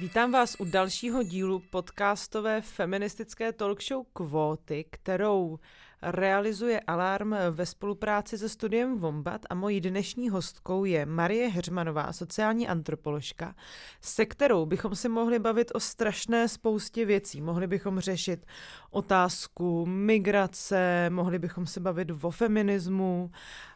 Vítám vás u dalšího dílu podcastové feministické talkshow Kvóty, kterou realizuje Alarm ve spolupráci se studiem Vombat a mojí dnešní hostkou je Marie Heřmanová, sociální antropoložka, se kterou bychom si mohli bavit o strašné spoustě věcí. Mohli bychom řešit otázku migrace, mohli bychom se bavit o feminismu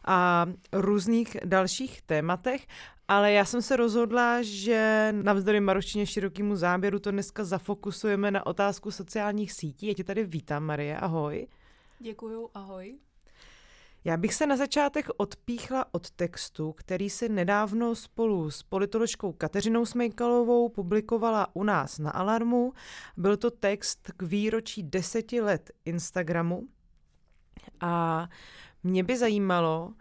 a různých dalších tématech, ale já jsem se rozhodla, že navzdory Maroštině širokému záběru to dneska zafokusujeme na otázku sociálních sítí. Já tě tady vítám, Marie, ahoj. Děkuju, ahoj. Já bych se na začátek odpíchla od textu, který si nedávno spolu s politoložkou Kateřinou Smejkalovou publikovala u nás na Alarmu. Byl to text k výročí deseti let Instagramu a mě by zajímalo,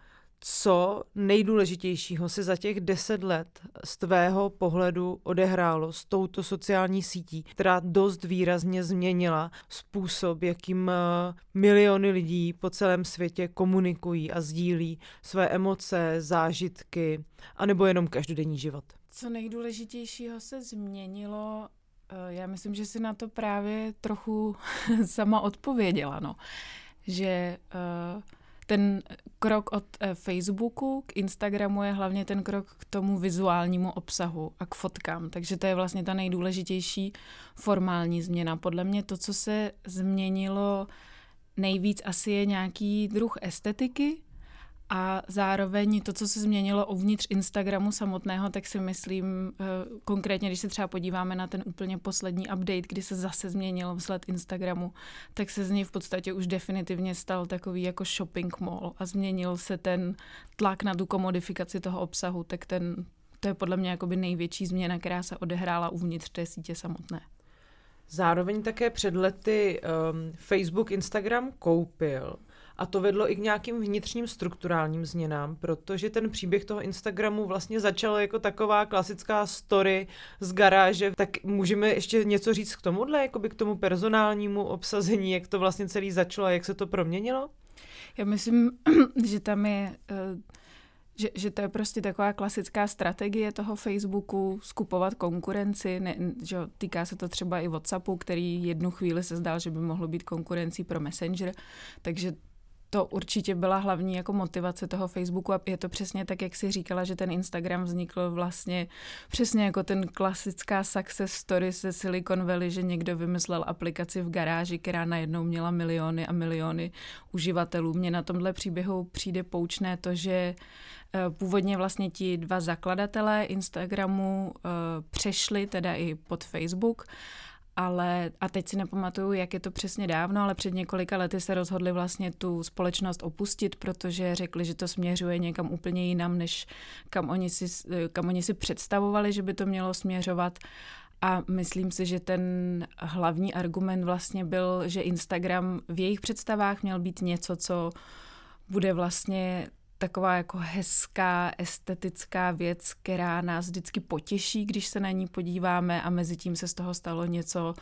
co nejdůležitějšího se za těch deset let z tvého pohledu odehrálo s touto sociální sítí, která dost výrazně změnila způsob, jakým eh, miliony lidí po celém světě komunikují a sdílí své emoce, zážitky, anebo jenom každodenní život. Co nejdůležitějšího se změnilo, eh, já myslím, že si na to právě trochu sama odpověděla, no. Že uh, ten krok od eh, Facebooku k Instagramu je hlavně ten krok k tomu vizuálnímu obsahu a k fotkám. Takže to je vlastně ta nejdůležitější formální změna. Podle mě to, co se změnilo nejvíc, asi je nějaký druh estetiky, a zároveň to, co se změnilo uvnitř Instagramu samotného, tak si myslím, eh, konkrétně, když se třeba podíváme na ten úplně poslední update, kdy se zase změnil vzhled Instagramu, tak se z něj v podstatě už definitivně stal takový jako shopping mall a změnil se ten tlak na tu komodifikaci toho obsahu, tak ten, to je podle mě jakoby největší změna, která se odehrála uvnitř té sítě samotné. Zároveň také před lety um, Facebook Instagram koupil a to vedlo i k nějakým vnitřním strukturálním změnám, protože ten příběh toho Instagramu vlastně začal jako taková klasická story z garáže. Tak můžeme ještě něco říct k tomuhle, jakoby k tomu personálnímu obsazení, jak to vlastně celý začalo a jak se to proměnilo? Já myslím, že tam je... Uh že, že to je prostě taková klasická strategie toho Facebooku, skupovat konkurenci, ne, že týká se to třeba i WhatsAppu, který jednu chvíli se zdál, že by mohlo být konkurencí pro Messenger, takže to určitě byla hlavní jako motivace toho Facebooku a je to přesně tak, jak si říkala, že ten Instagram vznikl vlastně přesně jako ten klasická success story se Silicon Valley, že někdo vymyslel aplikaci v garáži, která najednou měla miliony a miliony uživatelů. Mně na tomhle příběhu přijde poučné to, že eh, původně vlastně ti dva zakladatelé Instagramu eh, přešli teda i pod Facebook ale a teď si nepamatuju, jak je to přesně dávno, ale před několika lety se rozhodli vlastně tu společnost opustit, protože řekli, že to směřuje někam úplně jinam, než kam oni si, kam oni si představovali, že by to mělo směřovat. A myslím si, že ten hlavní argument vlastně byl, že Instagram v jejich představách měl být něco, co bude vlastně taková jako hezká, estetická věc, která nás vždycky potěší, když se na ní podíváme a mezi tím se z toho stalo něco,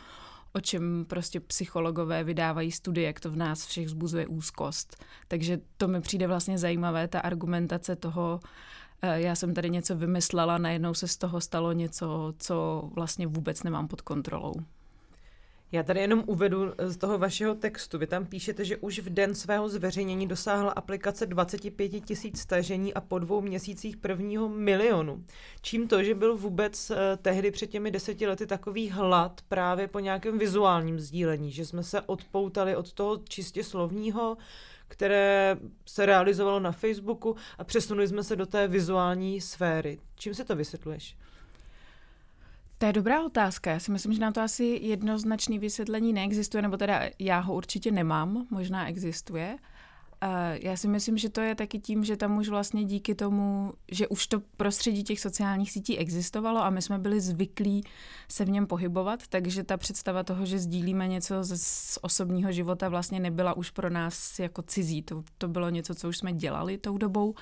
o čem prostě psychologové vydávají studie, jak to v nás všech zbuzuje úzkost. Takže to mi přijde vlastně zajímavé, ta argumentace toho, eh, já jsem tady něco vymyslela, najednou se z toho stalo něco, co vlastně vůbec nemám pod kontrolou. Já tady jenom uvedu z toho vašeho textu. Vy tam píšete, že už v den svého zveřejnění dosáhla aplikace 25 tisíc stažení a po dvou měsících prvního milionu. Čím to, že byl vůbec uh, tehdy před těmi deseti lety takový hlad právě po nějakém vizuálním sdílení, že jsme se odpoutali od toho čistě slovního, které se realizovalo na Facebooku a přesunuli jsme se do té vizuální sféry. Čím se to vysvětluješ? To je dobrá otázka. Já si myslím, že na to asi jednoznačné vysvětlení neexistuje, nebo teda já ho určitě nemám, možná existuje. Já si myslím, že to je taky tím, že tam už vlastně díky tomu, že už to prostředí těch sociálních sítí existovalo a my jsme byli zvyklí se v něm pohybovat, takže ta představa toho, že sdílíme něco z, z osobního života vlastně nebyla už pro nás jako cizí. To, to bylo něco, co už jsme dělali tou dobou.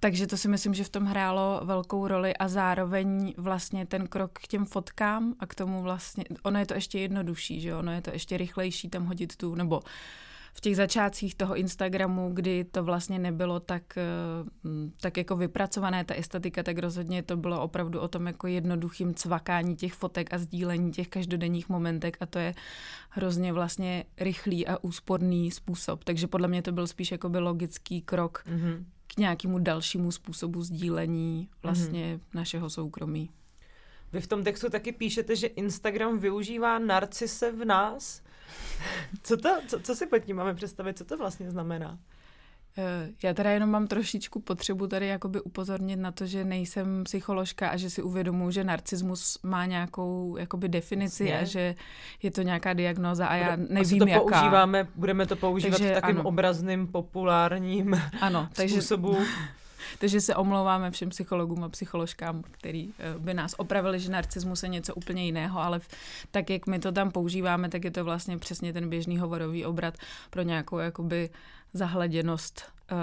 Takže to si myslím, že v tom hrálo velkou roli a zároveň vlastně ten krok k těm fotkám a k tomu vlastně, ono je to ještě jednodušší, že ono je to ještě rychlejší tam hodit tu, nebo v těch začátcích toho Instagramu, kdy to vlastně nebylo tak, eh, tak jako vypracované, ta estetika, tak rozhodně to bylo opravdu o tom jako jednoduchým cvakání těch fotek a sdílení těch každodenních momentek a to je hrozně vlastně rychlý a úsporný způsob. Takže podle mě to byl spíš jako by logický krok mm-hmm. K nějakému dalšímu způsobu sdílení vlastně mm-hmm. našeho soukromí. Vy v tom textu taky píšete, že Instagram využívá narcise v nás. Co, to, co, co si pod tím máme představit, co to vlastně znamená? Eh, já teda jenom mám trošičku potřebu tady jakoby upozornit na to, že nejsem psycholožka a že si uvědomuji, že narcismus má nějakou jakoby definici Jasně. a že je to nějaká diagnoza a já nevím, Asi to jaká. používáme, budeme to používat takže, v takovým ano. obrazným, populárním ano, takže, způsobu. Takže se omlouváme všem psychologům a psycholožkám, který eh, by nás opravili, že narcismus je něco úplně jiného, ale tak, jak my to tam používáme, tak je to vlastně přesně ten běžný hovorový obrat pro nějakou jakoby zahleděnost uh,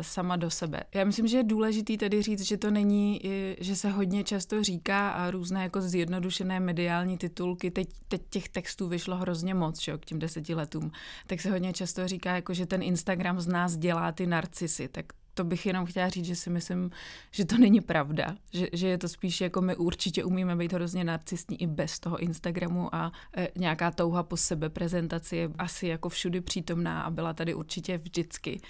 sama do sebe. Já myslím, že je důležitý tedy říct, že to není, že se hodně často říká a různé jako zjednodušené mediální titulky, teď, teď těch textů vyšlo hrozně moc, čo, k těm deseti letům, tak se hodně často říká, jako, že ten Instagram z nás dělá ty narcisy, tak to bych jenom chtěla říct, že si myslím, že to není pravda, že, že je to spíš jako my určitě umíme být hrozně narcistní i bez toho Instagramu a e, nějaká touha po sebe prezentaci je asi jako všudy přítomná a byla tady určitě vždycky.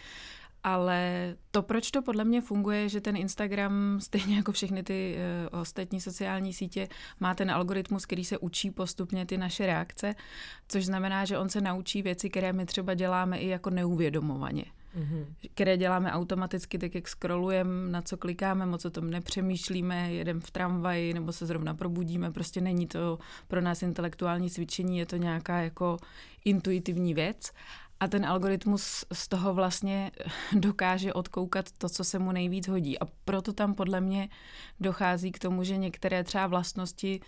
Ale to, proč to podle mě funguje, že ten Instagram, stejně jako všechny ty uh, ostatní sociální sítě, má ten algoritmus, který se učí postupně ty naše reakce, což znamená, že on se naučí věci, které my třeba děláme i jako neuvědomovaně mm-hmm. které děláme automaticky, tak jak scrollujeme, na co klikáme, moc o tom nepřemýšlíme, jedeme v tramvaji nebo se zrovna probudíme, prostě není to pro nás intelektuální cvičení, je to nějaká jako intuitivní věc a ten algoritmus z toho vlastně dokáže odkoukat to, co se mu nejvíc hodí. A proto tam podle mě dochází k tomu, že některé třeba vlastnosti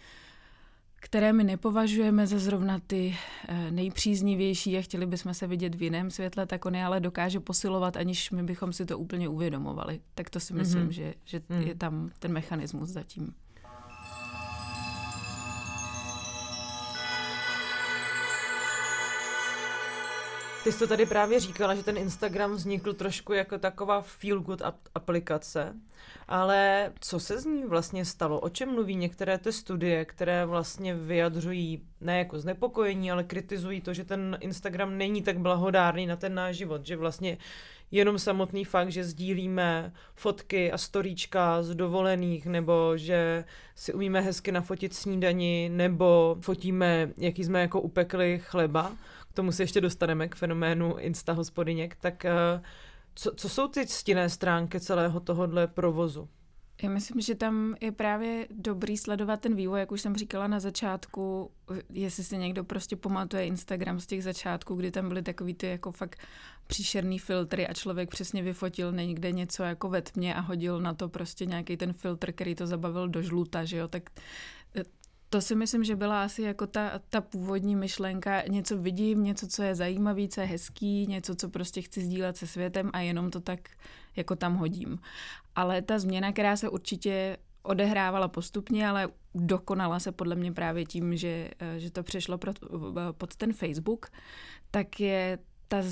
které my nepovažujeme za zrovna ty eh, nejpříznivější a chtěli bychom se vidět v jiném světle, tak on je ale dokáže posilovat, aniž my bychom si to úplně uvědomovali. Tak to si myslím, mm-hmm. že, že mm. je tam ten mechanismus zatím. Ty jsi to tady právě říkala, že ten Instagram vznikl trošku jako taková feel-good aplikace, ale co se z ní vlastně stalo? O čem mluví některé ty studie, které vlastně vyjadřují ne jako znepokojení, ale kritizují to, že ten Instagram není tak blahodárný na ten náš život, že vlastně jenom samotný fakt, že sdílíme fotky a storíčka z dovolených, nebo že si umíme hezky nafotit snídani, nebo fotíme, jaký jsme jako upekli chleba, tomu se ještě dostaneme k fenoménu Insta hospodyněk, tak eh, co, co jsou ty stinné stránky celého tohohle provozu? Já myslím, že tam je právě dobrý sledovat ten vývoj, jak už jsem říkala na začátku, jestli si někdo prostě pamatuje Instagram z těch začátků, kdy tam byly takový ty jako fakt příšerný filtry a člověk přesně vyfotil někde něco jako ve tmě a hodil na to prostě nějaký ten filtr, který to zabavil do žluta, že jo, tak to si myslím, že byla asi jako ta, ta původní myšlenka, něco vidím, něco, co je zajímavý, co je hezký, něco, co prostě chci sdílet se světem a jenom to tak jako tam hodím. Ale ta změna, která se určitě odehrávala postupně, ale dokonala se podle mě právě tím, že, že to přešlo pod ten Facebook, tak je ta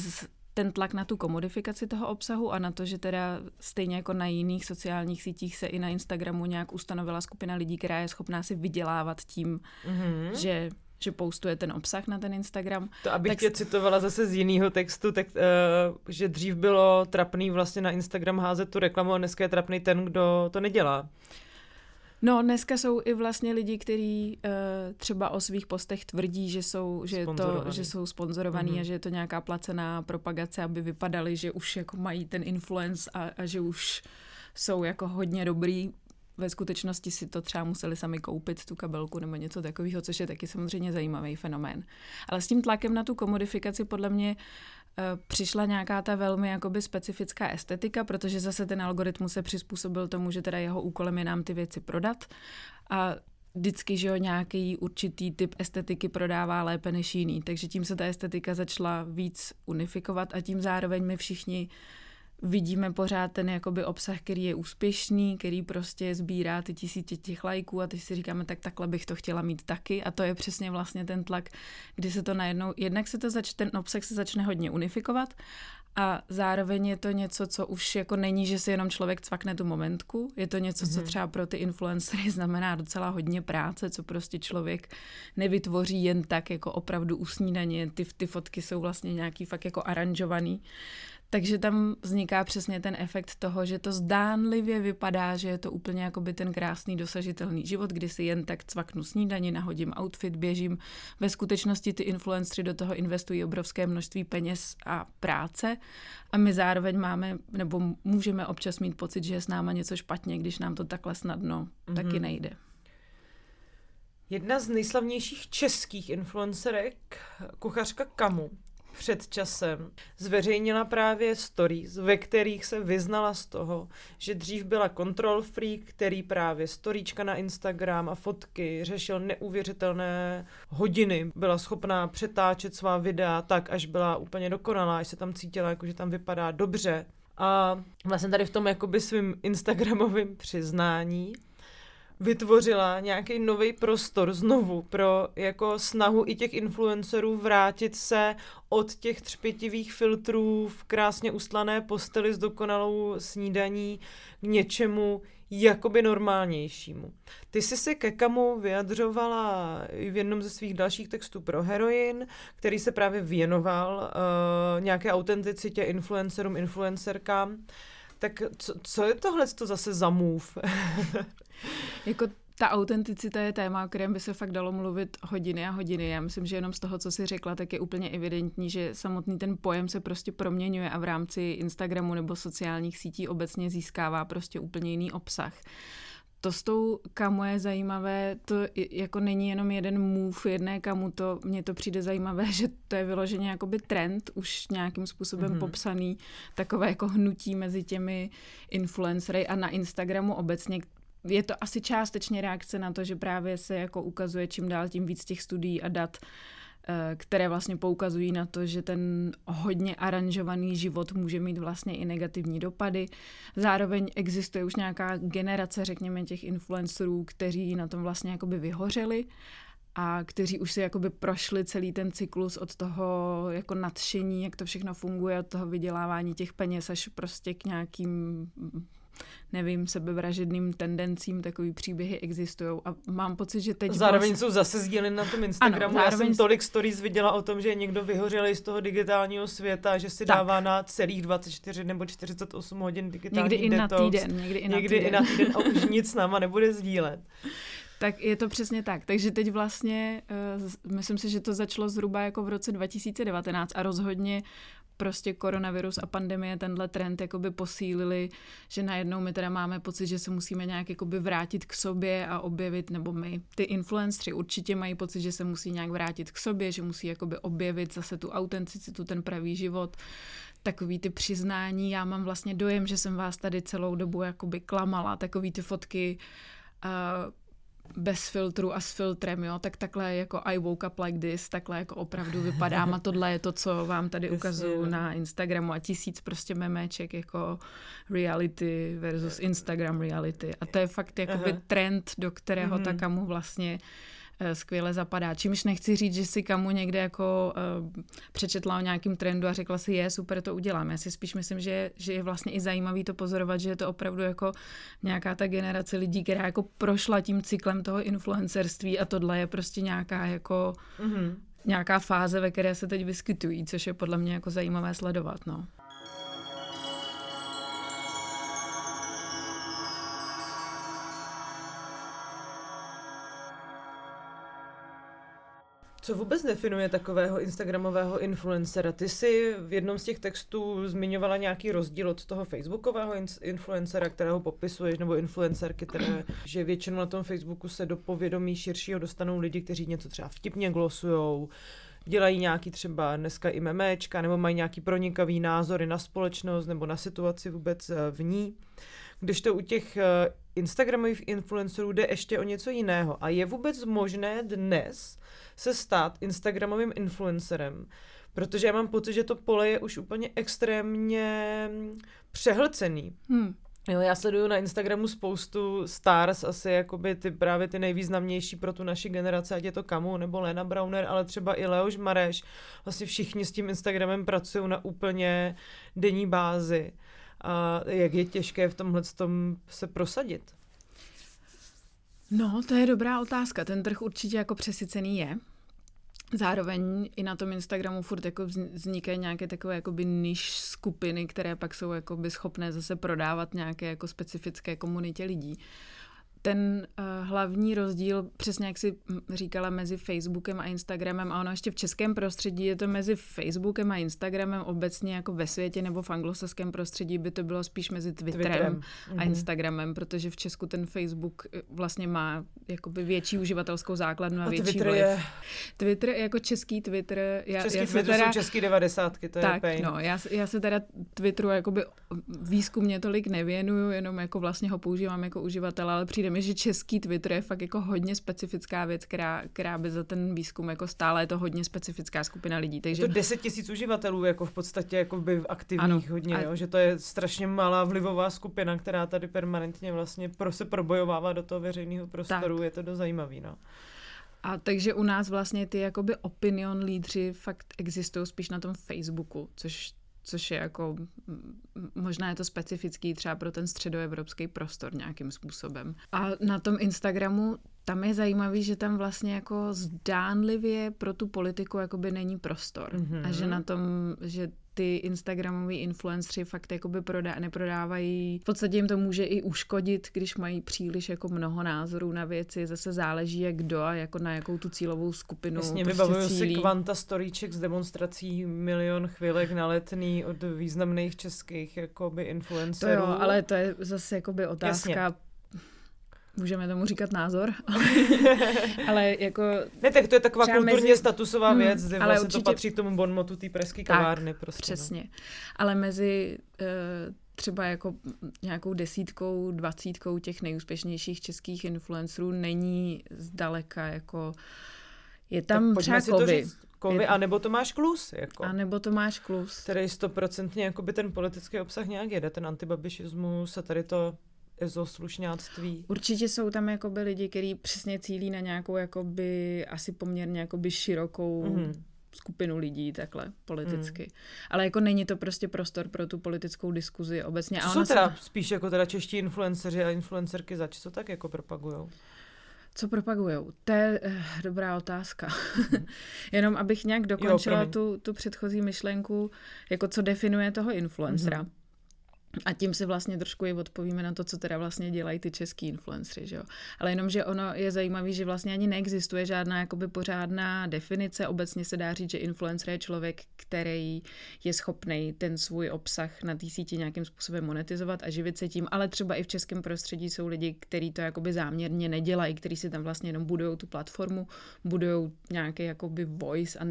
ten tlak na tu komodifikaci toho obsahu a na to, že teda stejně jako na jiných sociálních sítích se i na Instagramu nějak ustanovila skupina lidí, která je schopná si vydělávat tím, mm-hmm. že že postuje ten obsah na ten Instagram. To abych tak... tě citovala zase z jiného textu, tak uh, že dřív bylo trapný vlastně na Instagram házet tu reklamu a dneska je trapný ten, kdo to nedělá. No, dneska jsou i vlastně lidi, kteří uh, třeba o svých postech tvrdí, že jsou, že to, že jsou sponzorovaní mm-hmm. a že je to nějaká placená propagace, aby vypadali, že už jako mají ten influence a, a že už jsou jako hodně dobrý. Ve skutečnosti si to třeba museli sami koupit, tu kabelku nebo něco takového, což je taky samozřejmě zajímavý fenomén. Ale s tím tlakem na tu komodifikaci podle mě uh, Eh, přišla nějaká ta velmi jakoby specifická estetika, protože zase ten algoritmus se přizpůsobil tomu, že teda jeho úkolem je nám ty věci prodat a vždycky, že jo, nějaký určitý typ estetiky prodává lépe než jiný, takže tím se ta estetika začala víc unifikovat a tím zároveň my všichni vidíme pořád ten jakoby obsah, který je úspěšný, který prostě sbírá ty tisíce těch lajků a teď si říkáme, tak takhle bych to chtěla mít taky a to je přesně vlastně ten tlak, kdy se to najednou, jednak se to zač, ten obsah se začne hodně unifikovat a zároveň je to něco, co už jako není, že si jenom člověk cvakne tu momentku. Je to něco, mm-hmm. co mhm. třeba pro ty influencery znamená docela hodně práce, co prostě člověk nevytvoří jen tak jako opravdu usnídaně. Ty, ty fotky jsou vlastně nějaký fakt jako aranžovaný. Takže tam vzniká přesně ten efekt toho, že to zdánlivě vypadá, že je to úplně jako by ten krásný dosažitelný život, kdy si jen tak cvaknu snídaní, nahodím outfit, běžím. Ve skutečnosti ty influenceri do toho investují obrovské množství peněz a práce a my zároveň máme, nebo můžeme občas mít pocit, že je s náma něco špatně, když nám to takhle snadno mm-hmm. taky nejde. Jedna z nejslavnějších českých influencerek, kuchařka Kamu, před časem zveřejnila právě stories, ve kterých se vyznala z toho, že dřív byla control freak, který právě storíčka na Instagram a fotky řešil neuvěřitelné hodiny. Byla schopná přetáčet svá videa tak, až byla úplně dokonalá, až se tam cítila, jako že tam vypadá dobře. A vlastně tady v tom jakoby svým Instagramovým přiznání vytvořila nějaký nový prostor znovu pro jako snahu i těch influencerů vrátit se od těch třpitivých filtrů v krásně ustlané posteli s dokonalou snídaní k něčemu jakoby normálnějšímu. Ty jsi se ke kamu vyjadřovala v jednom ze svých dalších textů pro heroin, který se právě věnoval uh, nějaké autenticitě influencerům, influencerkám. Tak co, co je tohle to zase za move? jako ta autenticita je téma, o kterém by se fakt dalo mluvit hodiny a hodiny. Já myslím, že jenom z toho, co jsi řekla, tak je úplně evidentní, že samotný ten pojem se prostě proměňuje a v rámci Instagramu nebo sociálních sítí obecně získává prostě úplně jiný obsah. To s tou kamu je zajímavé, to jako není jenom jeden move jedné kamu, to mně to přijde zajímavé, že to je vyloženě jakoby trend, už nějakým způsobem mm-hmm. popsaný, takové jako hnutí mezi těmi influencery a na Instagramu obecně, je to asi částečně reakce na to, že právě se jako ukazuje čím dál tím víc těch studií a dat, které vlastně poukazují na to, že ten hodně aranžovaný život může mít vlastně i negativní dopady. Zároveň existuje už nějaká generace, řekněme, těch influencerů, kteří na tom vlastně jakoby vyhořeli a kteří už si jakoby prošli celý ten cyklus od toho jako nadšení, jak to všechno funguje, od toho vydělávání těch peněz až prostě k nějakým nevím, sebevražedným tendencím takový příběhy existují a mám pocit, že teď... Zároveň vlastně... jsou zase sdíleny na tom Instagramu. Ano, zároveň... Já jsem tolik stories viděla o tom, že někdo vyhořelý z toho digitálního světa, že si tak. dává na celých 24 nebo 48 hodin digitální Někdy detox. i na týden. Někdy i na někdy týden. I na týden a už nic s náma nebude sdílet. Tak je to přesně tak. Takže teď vlastně, uh, myslím si, že to začalo zhruba jako v roce 2019 a rozhodně prostě koronavirus a pandemie tenhle trend jakoby posílili, že najednou my teda máme pocit, že se musíme nějak jakoby vrátit k sobě a objevit, nebo my, ty influenceri určitě mají pocit, že se musí nějak vrátit k sobě, že musí jakoby objevit zase tu autenticitu, ten pravý život, takový ty přiznání. Já mám vlastně dojem, že jsem vás tady celou dobu jakoby klamala, takový ty fotky uh, bez filtru a s filtrem, jo, tak takhle jako I woke up like this, takhle jako opravdu vypadám a tohle je to, co vám tady ukazuju na Instagramu. A tisíc prostě memeček jako reality versus Instagram reality. A to je fakt jakoby trend, do kterého mm-hmm. ta kamu vlastně uh, skvěle zapadá. Čímž nechci říct, že si kamu někde jako uh, přečetla o nějakým trendu a řekla si, je super, to udělám. Já si spíš myslím, že, že je vlastně i zajímavý to pozorovat, že je to opravdu jako nějaká ta generace lidí, která jako prošla tím cyklem toho influencerství a tohle je prostě nějaká jako mm-hmm. nějaká fáze, ve které se teď vyskytují, což je podle mě jako zajímavé sledovat. No. Co vůbec definuje takového instagramového influencera? Ty jsi v jednom z těch textů zmiňovala nějaký rozdíl od toho facebookového influencera, kterého popisuješ, nebo influencerky, které, že většinou na tom Facebooku se do povědomí širšího dostanou lidi, kteří něco třeba vtipně glosujou, dělají nějaký třeba dneska i memečka, nebo mají nějaký pronikavý názory na společnost nebo na situaci vůbec eh, v ní. Když to u těch eh, Instagramových influencerů jde ještě o něco jiného. A je vůbec možné dnes se stát Instagramovým influencerem, Protože já mám pocit, že to pole je už úplně extrémně přehlcený. Hmm. Jo, já sleduju na Instagramu spoustu stars, asi jakoby ty právě ty nejvýznamnější pro tu naši generaci, ať je to Kamu nebo Lena Browner, ale třeba i Leoš Mareš. Vlastně všichni s tím Instagramem pracují na úplně denní bázi. A jak je těžké v tomhle tom se prosadit? No, to je dobrá otázka. Ten trh určitě jako přesycený je. Zároveň i na tom Instagramu furt jako vznikají nějaké takové jakoby niž skupiny, které pak jsou jakoby schopné zase prodávat nějaké jako specifické komunitě lidí ten uh, hlavní rozdíl, přesně jak si říkala, mezi Facebookem a Instagramem, a ono ještě v českém prostředí je to mezi Facebookem a Instagramem obecně jako ve světě nebo v anglosaském prostředí by to bylo spíš mezi Twitterem, Twitterem. a mhm. Instagramem, protože v Česku ten Facebook eh, vlastně má jakoby větší uživatelskou základnu a, a větší Twitter vliv. je... Twitter jako český Twitter. Já, český já Twitter teda, jsou český devadesátky, to tak, je pain. no, já, já se teda Twitteru jakoby výzkumně tolik nevěnuju, jenom jako vlastně ho používám jako uživatel, ale přijde mi, že český Twitter je fakt jako hodně specifická věc, která, která by za ten výzkum jako stále je to hodně specifická skupina lidí. Takže... Je to 10 tisíc uživatelů jako v podstatě jako by aktivních ano, hodně, a... jo? že to je strašně malá vlivová skupina, která tady permanentně vlastně pro se probojovává do toho veřejného prostoru, tak. je to dost zajímavý. No. A takže u nás vlastně ty jakoby opinion lídři fakt existují spíš na tom Facebooku, což což je jako, možná je to specifický třeba pro ten středoevropský prostor nějakým způsobem. A na tom Instagramu tam je zajímavý, že tam vlastně jako zdánlivě pro tu politiku jakoby není prostor. Mm-hmm. A že na tom, že ty Instagramoví influenceri fakt jakoby prodá, neprodávají. V podstatě jim to může i uškodit, když mají příliš jako mnoho názorů na věci. Zase záleží, jak kdo a jako na jakou tu cílovou skupinu Jasně, prostě vybavuju cílí. si kvanta storíček z demonstrací milion chvílek na letný od významných českých jakoby influencerů. To jo, ale to je zase jakoby otázka Jasně můžeme tomu říkat názor, ale jako... Ne, tak to je taková kulturně mezi... statusová hmm, věc, hmm, ale vlastně určitě... to patří k tomu bonmotu té presky kavárny. prostě, no. přesně. No. Ale mezi uh, třeba jako nějakou desítkou, dvacítkou těch nejúspěšnějších českých influencerů není zdaleka jako... Je tam tak třeba kovy. Kovy, je... anebo Tomáš Klus. Jako, a nebo Tomáš Klus. Který stoprocentně jakoby ten politický obsah nějak jede, ten antibabišismus a tady to ezoslušňáctví. Určitě jsou tam jakoby lidi, kteří přesně cílí na nějakou jakoby asi poměrně jakoby širokou mm-hmm. skupinu lidí takhle politicky. Mm. Ale jako není to prostě prostor pro tu politickou diskuzi obecně. Co a jsou teda se... spíš jako teda čeští influenceři a influencerky zač, co tak jako propagujou? Co propagujou? To je eh, dobrá otázka. Mm. Jenom abych nějak dokončila jo, tu, tu předchozí myšlenku, jako co definuje toho influencera. Mm. A tím si vlastně trošku i odpovíme na to, co teda vlastně dělají ty český influenceri, že jo. Ale jenom, že ono je zajímavé, že vlastně ani neexistuje žádná jakoby pořádná definice. Obecně se dá říct, že influencer je člověk, který je schopný ten svůj obsah na té síti nějakým způsobem monetizovat a živit se tím, ale třeba i v českém prostředí jsou lidi, kteří to jakoby záměrně nedělají, kteří si tam vlastně jenom budují tu platformu, budují nějaký jakoby voice a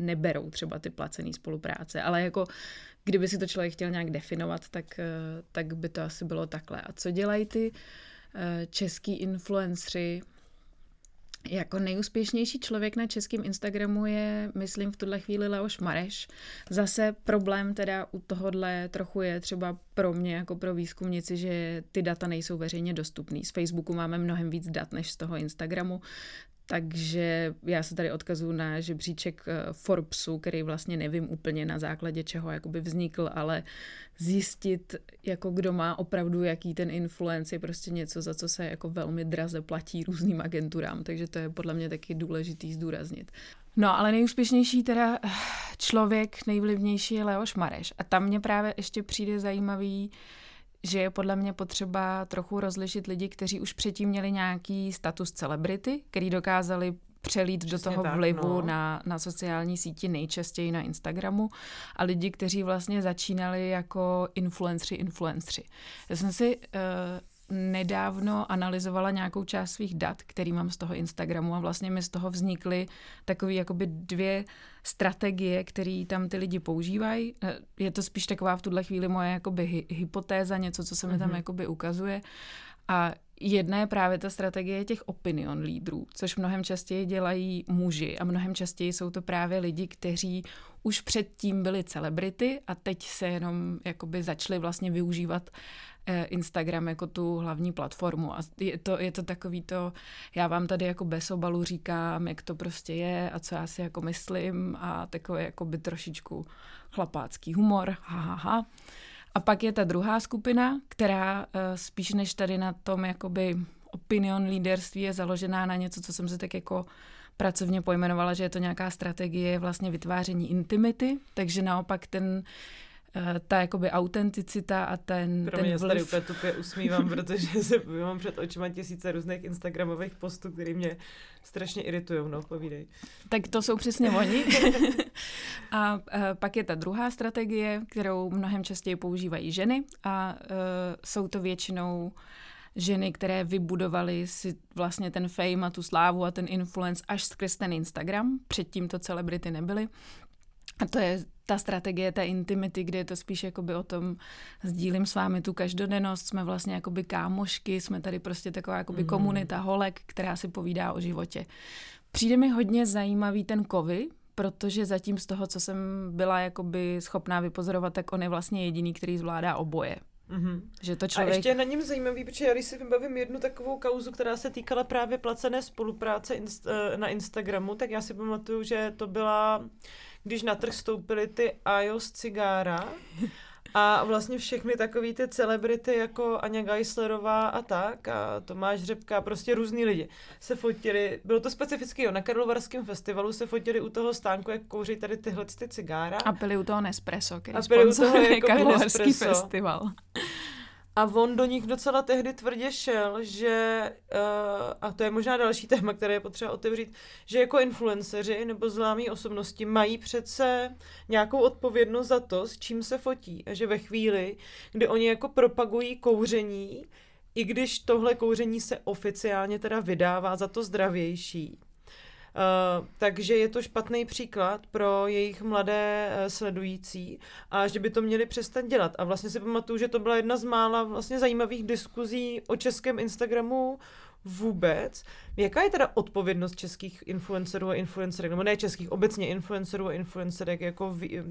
neberou třeba ty placené spolupráce, ale jako kdyby si to člověk chtěl nějak definovat, tak, eh, tak by to asi bylo takhle. A co dělají ty eh, český influencři? Jako nejúspěšnější člověk na českém Instagramu je, myslím, v tuhle chvíli Leoš Mareš. Zase problém teda u tohohle trochu je třeba pro mě jako pro výzkumnici, že ty data nejsou veřejně dostupné. Z Facebooku máme mnohem víc dat než z toho Instagramu, takže já se tady odkazuju na žebříček eh, Forbesu, který vlastně nevím úplně na základě čeho jakoby vznikl, ale zjistit, jako kdo má opravdu jaký ten influence, je prostě něco, za co se jako velmi draze platí různým agenturám, takže to je podle mě taky důležitý zdůraznit. No, ale nejúspěšnější teda eh, člověk, nejvlivnější je Leoš Mareš. A tam mě právě ještě přijde zajímavý, že je podle mě potřeba trochu rozlišit lidi, kteří už předtím měli nějaký status celebrity, který dokázali přelít Přesně do toho tak, vlivu no. na, na sociální síti, nejčastěji na Instagramu, a lidi, kteří vlastně začínali jako influenceri, influenceri. Já jsem si uh, nedávno analyzovala nějakou část svých dat, který mám z toho Instagramu a vlastně mi z toho vznikly takové jakoby dvě strategie, které tam ty lidi používají. Eh, je to spíš taková v tuhle chvíli moje jakoby hypotéza, něco, co se mi tam mm-hmm. jakoby ukazuje. A Jedna je právě ta strategie těch opinion lídrů, což mnohem častěji dělají muži a mnohem častěji jsou to právě lidi, kteří už předtím byli celebrity a teď se jenom jakoby začali vlastně využívat eh, Instagram jako tu hlavní platformu. A je to, je to takový to, já vám tady jako bez obalu říkám, jak to prostě je a co já si jako myslím a takový jako by trošičku chlapácký humor, ha, ha, ha. A pak je ta druhá skupina, která eh, spíš než tady na tom jakoby opinion líderství je založená na něco, co jsem se tak jako pracovně pojmenovala, že je to nějaká strategie vlastně vytváření intimity, takže naopak ten Eh, ta jakoby autenticita a ten, Pro ten mě vliv. tady úplně usmívám, protože se mám před očima tisíce různých instagramových postů, které mě strašně iritují, no povídej. Tak to jsou přesně oni. a uh, pak je ta druhá strategie, kterou mnohem častěji používají ženy a uh, jsou to většinou ženy, které vybudovaly si vlastně ten fame a tu slávu a ten influence až skrz ten Instagram. Předtím to celebrity nebyly. A to je ta strategie té intimity, kde je to spíš jakoby o tom, sdílím s vámi tu každodennost, jsme vlastně jakoby kámošky, jsme tady prostě taková jakoby mm. komunita holek, která si povídá o životě. Přijde mi hodně zajímavý ten kovy, protože zatím z toho, co jsem byla jakoby schopná vypozorovat, tak on je vlastně jediný, který zvládá oboje. Mm-hmm. Že to člověk... A ještě na něm zajímavý, protože já když si vybavím jednu takovou kauzu, která se týkala právě placené spolupráce inst- eh, na Instagramu, tak já si pamatuju, že to byla když na trh stoupily ty iOS cigára a vlastně všechny takové ty celebrity jako Aně Geislerová a tak a Tomáš Řepka, prostě různý lidi se fotili, bylo to specificky, jo, na Karlovarském festivalu se fotili u toho stánku, jak kouří tady tyhle ty cigára. A pili u toho Nespresso, který a pili u toho jako Karlovarský festival. A on do nich docela tehdy tvrdě šel, že, uh, a to je možná další téma, které je potřeba otevřít, že jako influenceři nebo známí osobnosti mají přece nějakou odpovědnost za to, s čím se fotí. A že ve chvíli, kdy oni jako propagují kouření, i když tohle kouření se oficiálně teda vydává za to zdravější, Uh, takže je to špatný příklad pro jejich mladé uh, sledující a že by to měli přestat dělat. A vlastně si pamatuju, že to byla jedna z mála vlastně zajímavých diskuzí o českém Instagramu vůbec. Jaká je teda odpovědnost českých influencerů a influencerek, nebo ne českých, obecně influencerů a influencerek, jako vy,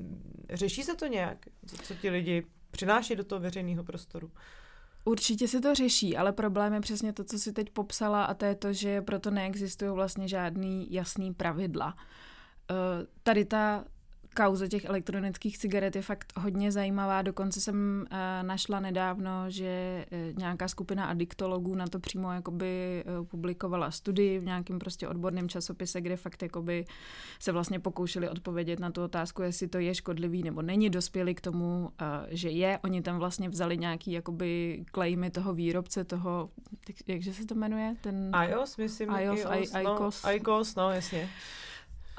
řeší se to nějak, co, co ti lidi přináší do toho veřejného prostoru? Určitě se to řeší, ale problém je přesně to, co si teď popsala a to je to, že proto neexistují vlastně žádný jasný pravidla. Uh, tady ta kauza těch elektronických cigaret je fakt hodně zajímavá. Dokonce jsem uh, našla nedávno, že uh, nějaká skupina adiktologů na to přímo jakoby uh, publikovala studii v nějakém prostě odborném časopise, kde fakt jakoby se vlastně pokoušeli odpovědět na tu otázku, jestli to je škodlivý nebo není. Dospěli k tomu, že je. Oni tam vlastně vzali nějaký jakoby klejmy toho výrobce, toho, jakže se to jmenuje? Ten... iOS, myslím. iOS, iOS, no. ICOS, no jasně.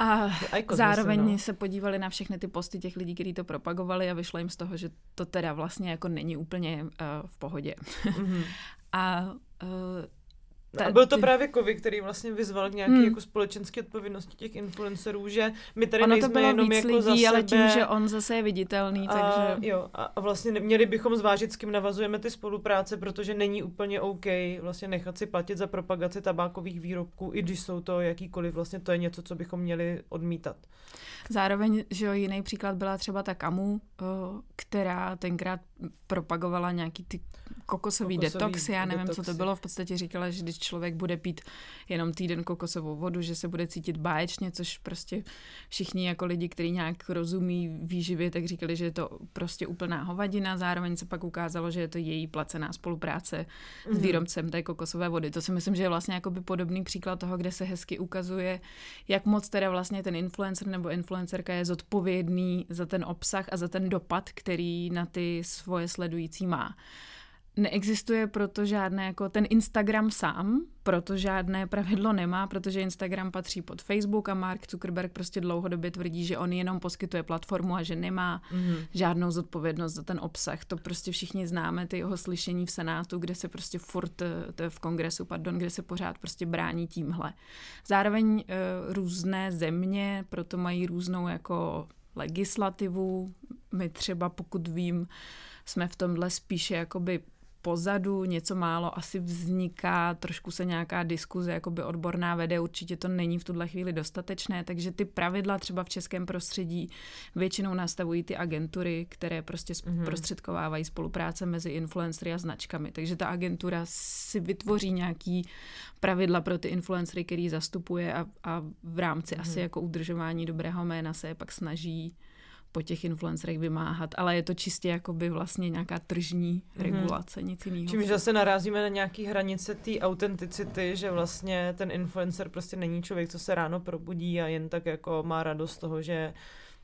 A Icos, zároveň myslím, no. se podívali na všechny ty posty těch lidí, kteří to propagovali a vyšlo jim z toho, že to teda vlastně jako není úplně uh, v pohodě. Mm-hmm. a uh, ta, a byl to právě Kovy, který vlastně vyzval k nějaké hmm. jako společenské odpovědnosti těch influencerů, že my tady ono nejsme to bylo jenom víc jako lidí, za sebe. ale tím, že on zase je viditelný, a, takže... Jo, a, a vlastně měli bychom zvážit, s kým navazujeme ty spolupráce, protože není úplně OK vlastně nechat si platit za propagaci tabákových výrobků, i když jsou to jakýkoliv, vlastně to je něco, co bychom měli odmítat. Zároveň, že jo, jiný příklad byla třeba ta Kamu, která tenkrát propagovala nějaký ty kokosový, kokosový detox, já nevím, detoxy. co to bylo, v podstatě říkala, že když člověk bude pít jenom týden kokosovou vodu, že se bude cítit báječně, což prostě všichni jako lidi, kteří nějak rozumí výživě, tak říkali, že je to prostě úplná hovadina, zároveň se pak ukázalo, že je to její placená spolupráce mm-hmm. s mhm. výrobcem té kokosové vody. To si myslím, že je vlastně jakoby podobný příklad toho, kde se hezky ukazuje, jak moc teda vlastně ten influencer nebo influencerka je zodpovědný za ten obsah a za ten dopad, který na ty svoje sledující má neexistuje proto žádné, jako ten Instagram sám, proto žádné pravidlo nemá, protože Instagram patří pod Facebook a Mark Zuckerberg prostě dlouhodobě tvrdí, že on jenom poskytuje platformu a že nemá mm-hmm. žádnou zodpovědnost za ten obsah. To prostě všichni známe, ty jeho slyšení v Senátu, kde se prostě furt, eh, to je v kongresu, pardon, kde se pořád prostě brání tímhle. Zároveň uh, různé země proto mají různou jako legislativu. My třeba, pokud vím, jsme v tomhle spíše jakoby pozadu, něco málo asi vzniká, trošku se nějaká diskuze jakoby odborná vede, určitě to není v tuhle chvíli dostatečné, takže ty pravidla třeba v českém prostředí většinou nastavují ty agentury, které prostě mm-hmm. prostředkovávají spolupráce mezi influencery a značkami. Takže ta agentura si vytvoří nějaký pravidla pro ty influencery, který zastupuje a, a v rámci mm-hmm. asi jako udržování dobrého jména se je pak snaží po těch influencerech vymáhat, ale je to čistě jakoby vlastně nějaká tržní mm-hmm. regulace, nic jiného. Čímž zase narazíme na nějaký hranice té autenticity, že vlastně ten influencer prostě není člověk, co se ráno probudí a jen tak jako má radost z toho, že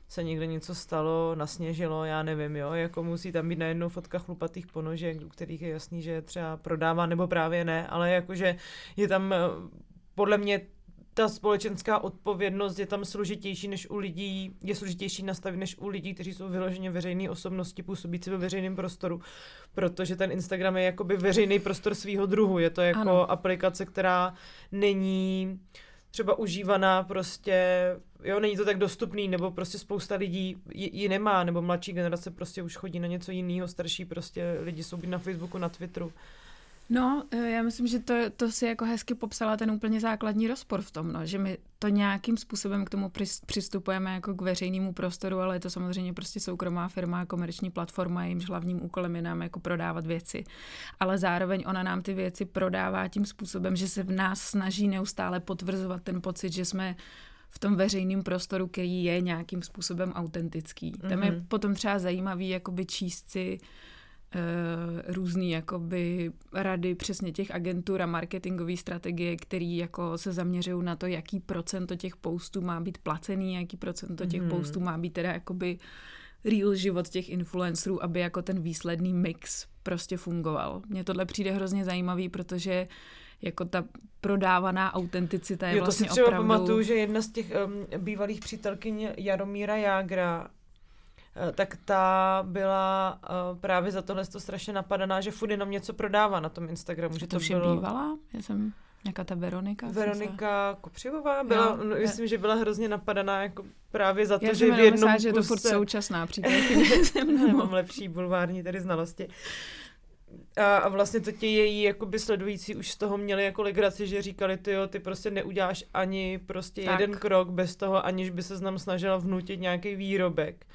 se někde něco stalo, nasněžilo, já nevím, jo, jako musí tam být najednou fotka chlupatých ponožek, u kterých je jasný, že třeba prodává, nebo právě ne, ale jakože je tam eh, podle mě ta společenská odpovědnost je tam složitější než u lidí, je složitější nastavit než u lidí, kteří jsou vyloženě veřejné osobnosti působící ve veřejném prostoru, protože ten Instagram je jakoby veřejný prostor svého druhu. Je to jako ano. aplikace, která není třeba užívaná prostě, jo, není to tak dostupný, nebo prostě spousta lidí ji, ji nemá, nebo mladší generace prostě už chodí na něco jiného, starší prostě lidi jsou být na Facebooku, na Twitteru. No, eh, já myslím, že to, to si jako hezky popsala ten úplně základní rozpor v tom, no, že my to nějakým způsobem k tomu přistupujeme jako k veřejnému prostoru, ale je to samozřejmě prostě soukromá firma, komerční platforma, jejímž hlavním úkolem je nám jako prodávat věci. Ale zároveň ona nám ty věci prodává tím způsobem, že se v nás snaží neustále potvrzovat ten pocit, že jsme v tom veřejném prostoru, který je nějakým způsobem autentický. Mm-hmm. Tam je mhm. potom třeba zajímavý jakoby číst si uh, uh, různý jakoby rady přesně těch agentur a marketingové strategie, které jako se zaměřují na to, jaký procento těch postů má být placený, jaký procento těch mm. postů má být teda jakoby real život těch influencerů, aby jako ten výsledný mix prostě fungoval. Mně tohle přijde hrozně zajímavý, protože jako ta prodávaná autenticita je jo, vlastně to si třeba opravdu... pamatuju, že jedna z těch um, bývalých přítelkyň Jaromíra Jágra Eh, tak ta byla uh, právě za tohle to strašně napadaná, že furt jenom něco prodává na tom Instagramu. Že to, to už bylo... bývala? Já jsem nějaká ta Veronika? Veronika se... Kopřivová byla, jo, no, myslím, že byla hrozně napadaná jako právě za to, Já že v jednom myslela, že je to furt současná přítelkyně. Mám lepší bulvární tady znalosti. A, a vlastně to ti její jakoby sledující už z toho měli jako legraci, že říkali, ty jo, ty prostě neuděláš ani prostě tak. jeden krok bez toho, aniž by se nám snažila vnutit nějaký výrobek.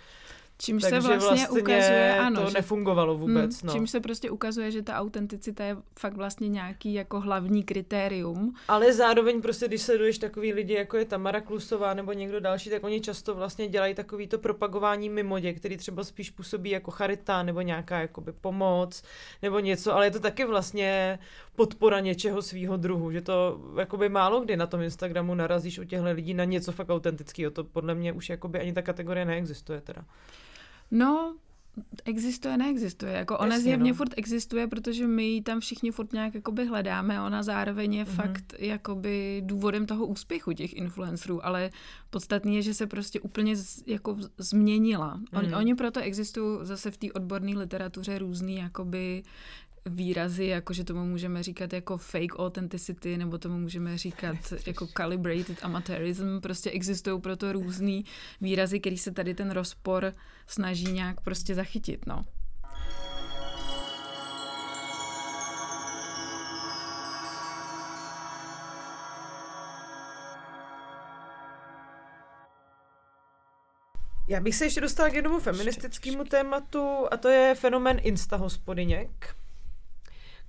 Čímž Takže se vlastně, vlastně ukazuje, ano, to že, nefungovalo vůbec. Hmm, no. Čímž se prostě ukazuje, že ta autenticita je fakt vlastně nějaký jako hlavní kritérium. Ale zároveň prostě, když sleduješ takový lidi, jako je Tamara Klusová nebo někdo další, tak oni často vlastně dělají takový to propagování mimodě, který třeba spíš působí jako charita nebo nějaká jakoby pomoc nebo něco, ale je to taky vlastně podpora něčeho svého druhu, že to jakoby málo kdy na tom Instagramu narazíš u těchto lidí na něco fakt autentického. To podle mě už jakoby ani ta kategorie neexistuje teda. No, existuje, neexistuje. Jako ona Jasně, zjevně no. furt existuje, protože my ji tam všichni furt nějak jakoby hledáme. Ona zároveň je mm-hmm. fakt jakoby důvodem toho úspěchu těch influencerů, ale podstatný je, že se prostě úplně z, jako změnila. On, mm. Oni proto existují zase v té odborné literatuře různý jakoby výrazy, jako že tomu můžeme říkat jako fake authenticity, nebo tomu můžeme říkat jako calibrated amateurism. Prostě existují proto různý výrazy, který se tady ten rozpor snaží nějak prostě zachytit, no. Já bych se ještě dostala k jednomu feministickému tématu a to je fenomén instahospodiněk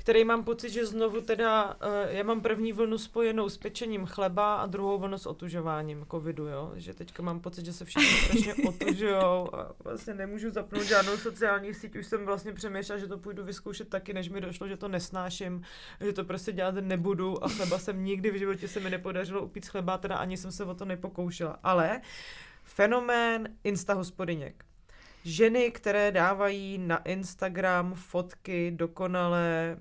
který mám pocit, že znovu teda, uh, já mám první vlnu spojenou s pečením chleba a druhou vlnu s otužováním covidu, jo, že teďka mám pocit, že se všichni strašně otužujou a vlastně nemůžu zapnout žádnou sociální síť, už jsem vlastně přemýšlela, že to půjdu vyzkoušet taky, než mi došlo, že to nesnáším, že to prostě dělat nebudu a chleba jsem nikdy v životě se mi nepodařilo upít chleba, teda ani jsem se o to nepokoušela, ale fenomén insta hospodiněk ženy, které dávají na Instagram fotky dokonale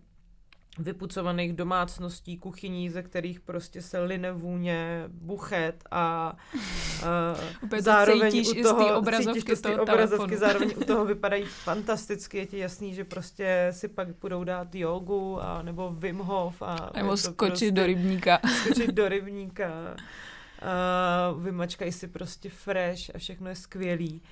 vypucovaných domácností, kuchyní, ze kterých prostě se line vůně, buchet a uh, zároveň u toho obrazovky, to z té obrazovky, zároveň u toho vypadají fantasticky, je ti jasný, že prostě si pak budou dát jogu a nebo Wim Hof a nebo skočit prostě, do rybníka. Skočit do rybníka. Uh, vymačkají si prostě fresh a všechno je skvělý.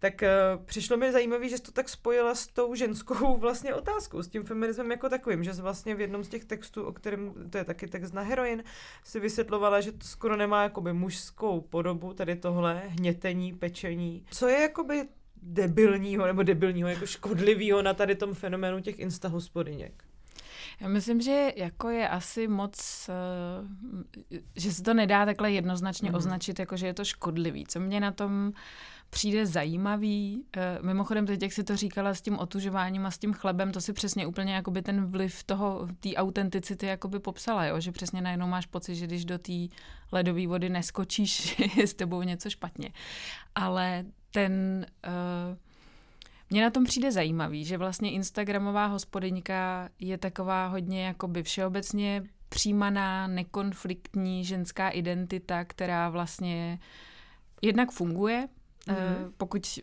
Tak uh, přišlo mi zajímavé, že jsi to tak spojila s tou ženskou vlastně otázkou, s tím feminismem jako takovým, že jsi vlastně v jednom z těch textů, o kterém, to je taky text na heroin, si vysvětlovala, že to skoro nemá jakoby mužskou podobu, tady tohle hnětení, pečení. Co je jakoby debilního nebo debilního, jako škodlivého na tady tom fenoménu těch insta hospodiněk? Já myslím, že jako je asi moc, eh, že se to nedá takhle jednoznačně mm. označit, jako že je to škodlivý. Co mě na tom přijde zajímavý. Eh, mimochodem, teď, jak si to říkala s tím otužováním a s tím chlebem, to si přesně úplně jakoby ten vliv toho, té autenticity jakoby popsala, jo? že přesně najednou máš pocit, že když do té ledové vody neskočíš, je s tebou něco špatně. Ale ten... Uh, mně na tom přijde zajímavý, že vlastně Instagramová hospodyňka je taková hodně jakoby všeobecně přijímaná, nekonfliktní ženská identita, která vlastně jednak funguje, Mm-hmm. Pokud,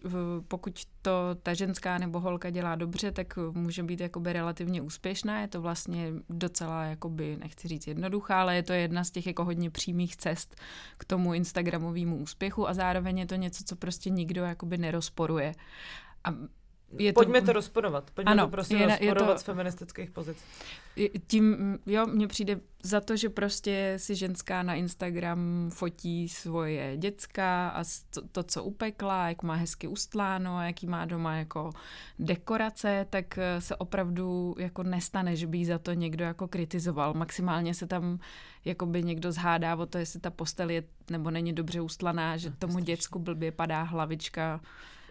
pokud to ta ženská nebo holka dělá dobře, tak může být jakoby relativně úspěšná. Je to vlastně docela, jakoby, nechci říct jednoduchá, ale je to jedna z těch jako hodně přímých cest k tomu Instagramovému úspěchu a zároveň je to něco, co prostě nikdo jakoby nerozporuje. A je Pojďme to, to rozporovat. Pojďme ano, to prostě je, rozporovat je to, z feministických pozic. Tím, jo, mně přijde za to, že prostě si ženská na Instagram fotí svoje děcka a to, to, co upekla, jak má hezky ustláno, jaký má doma jako dekorace, tak eh, se opravdu jako nestane, že by za to někdo jako kritizoval. Maximálně se tam jakoby někdo zhádá o to, jestli ta postel je nebo není dobře ustlaná, že tomu děcku blbě padá hlavička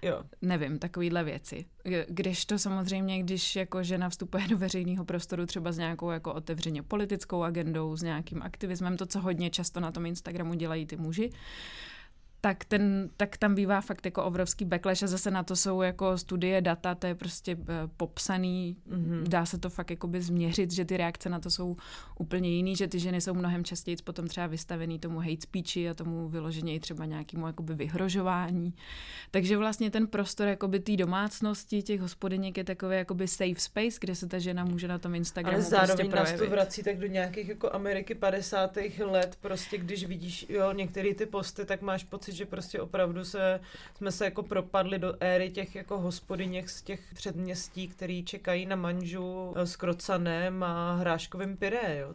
Jo. Nevím, takovýhle věci. Když to samozřejmě, když jako žena vstupuje do veřejného prostoru třeba s nějakou jako otevřeně politickou agendou, s nějakým aktivismem, to, co hodně často na tom Instagramu dělají ty muži, tak, ten, tak tam bývá fakt jako obrovský backlash a zase na to jsou jako studie, data, to je prostě uh, popsaný, mm-hmm. dá se to fakt jakoby změřit, že ty reakce na to jsou úplně jiný, že ty ženy jsou mnohem častěji potom třeba vystavený tomu hate speechi a tomu vyloženě třeba nějakému jakoby vyhrožování. Takže vlastně ten prostor jakoby té domácnosti, těch hospodyněk je takový jakoby safe space, kde se ta žena může na tom Instagramu Ale zároveň prostě nás to vrací tak do nějakých jako Ameriky 50. let, prostě když vidíš jo, některé ty posty, tak máš pocit, že prostě opravdu se, jsme se jako propadli do éry těch jako hospodyněch z těch předměstí, který čekají na manžu s krocanem a hráškovým pyré, jo.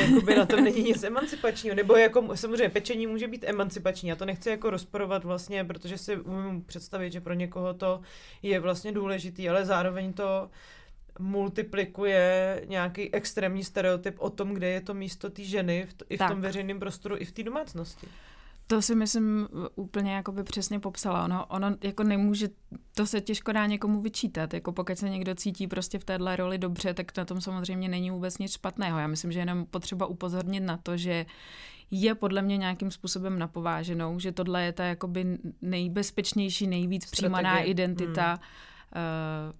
Jakoby na tom není nic emancipačního, nebo jako samozřejmě pečení může být emancipační, já to nechci jako rozporovat vlastně, protože si umím představit, že pro někoho to je vlastně důležitý, ale zároveň to multiplikuje nějaký extrémní stereotyp o tom, kde je to místo té ženy v t- i v tak. tom veřejném prostoru, i v té domácnosti. To si myslím úplně jako by přesně popsala. Ono, ono jako nemůže, to se těžko dá někomu vyčítat. Jako pokud se někdo cítí prostě v téhle roli dobře, tak na tom samozřejmě není vůbec nic špatného. Já myslím, že jenom potřeba upozornit na to, že je podle mě nějakým způsobem napováženou, že tohle je ta jakoby nejbezpečnější, nejvíc Strategie. přijímaná identita. Hmm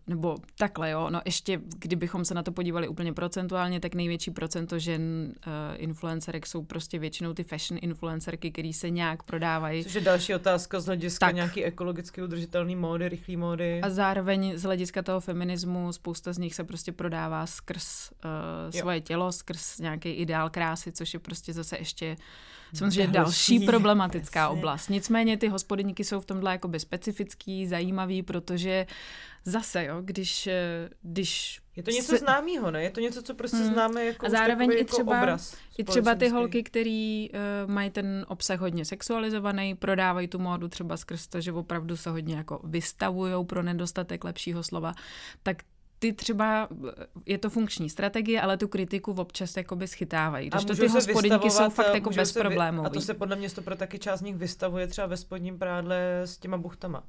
nebo takhle, jo, no ještě, kdybychom se na to podívali úplně procentuálně, tak největší procento žen uh, influencerek jsou prostě většinou ty fashion influencerky, které se nějak prodávají. Což je další otázka z hlediska tak. nějaký ekologicky udržitelný módy, rychlý módy. A zároveň z hlediska toho feminismu spousta z nich se prostě prodává skrz uh, svoje tělo, skrz nějaký ideál krásy, což je prostě zase ještě samozřejmě další, další problematická Jasně. oblast. Nicméně ty hospodyníky jsou v tomhle jakoby specifický, zajímavý, protože zase, jo, když, eh, když je to něco se... známého, ne? Je to něco, co prostě hmm. známe jako, a zároveň i jako třeba, jako obraz I třeba ty holky, který uh, mají ten obsah hodně sexualizovaný, prodávají tu módu třeba skrz to, že opravdu se hodně jako vystavují pro nedostatek lepšího slova, tak ty třeba, je to funkční strategie, ale tu kritiku občas jakoby schytávají. Když to ty hospodinky jsou fakt jako bezproblémové. A to se podle mě pro taky část z nich vystavuje třeba ve spodním prádle s těma buchtama.